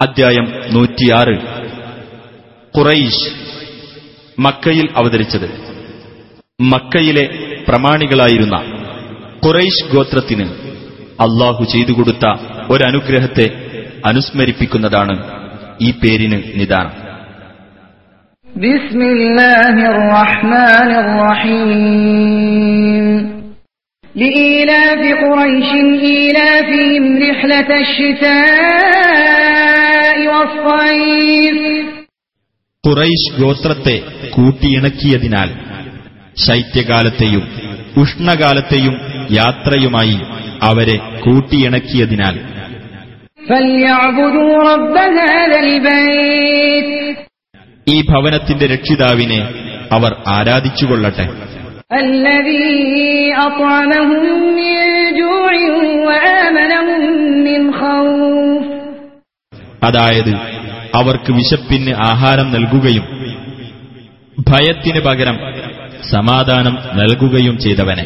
അദ്ധ്യായം നൂറ്റിയാറ് ഖുറൈശ് മക്കയിൽ അവതരിച്ചത് മക്കയിലെ പ്രമാണികളായിരുന്ന ഖുറൈശ് ഗോത്രത്തിന് അള്ളാഹു ചെയ്തുകൊടുത്ത ഒരനുഗ്രഹത്തെ അനുസ്മരിപ്പിക്കുന്നതാണ് ഈ പേരിന് നിദാനം بسم الله الرحمن الرحيم لإيلاف قريش إيلافهم رحلة الشتاء കുറൈഷ് ഗോത്രത്തെ കൂട്ടിയിണക്കിയതിനാൽ ശൈത്യകാലത്തെയും ഉഷ്ണകാലത്തെയും യാത്രയുമായി അവരെ കൂട്ടിയിണക്കിയതിനാൽ. ഈ ഭവനത്തിന്റെ രക്ഷിതാവിനെ അവർ ആരാധിച്ചുകൊള്ളട്ടെ. അല്ലതീ അതായത് അവർക്ക് വിശപ്പിന് ആഹാരം നൽകുകയും ഭയത്തിന് പകരം സമാധാനം നൽകുകയും ചെയ്തവനെ.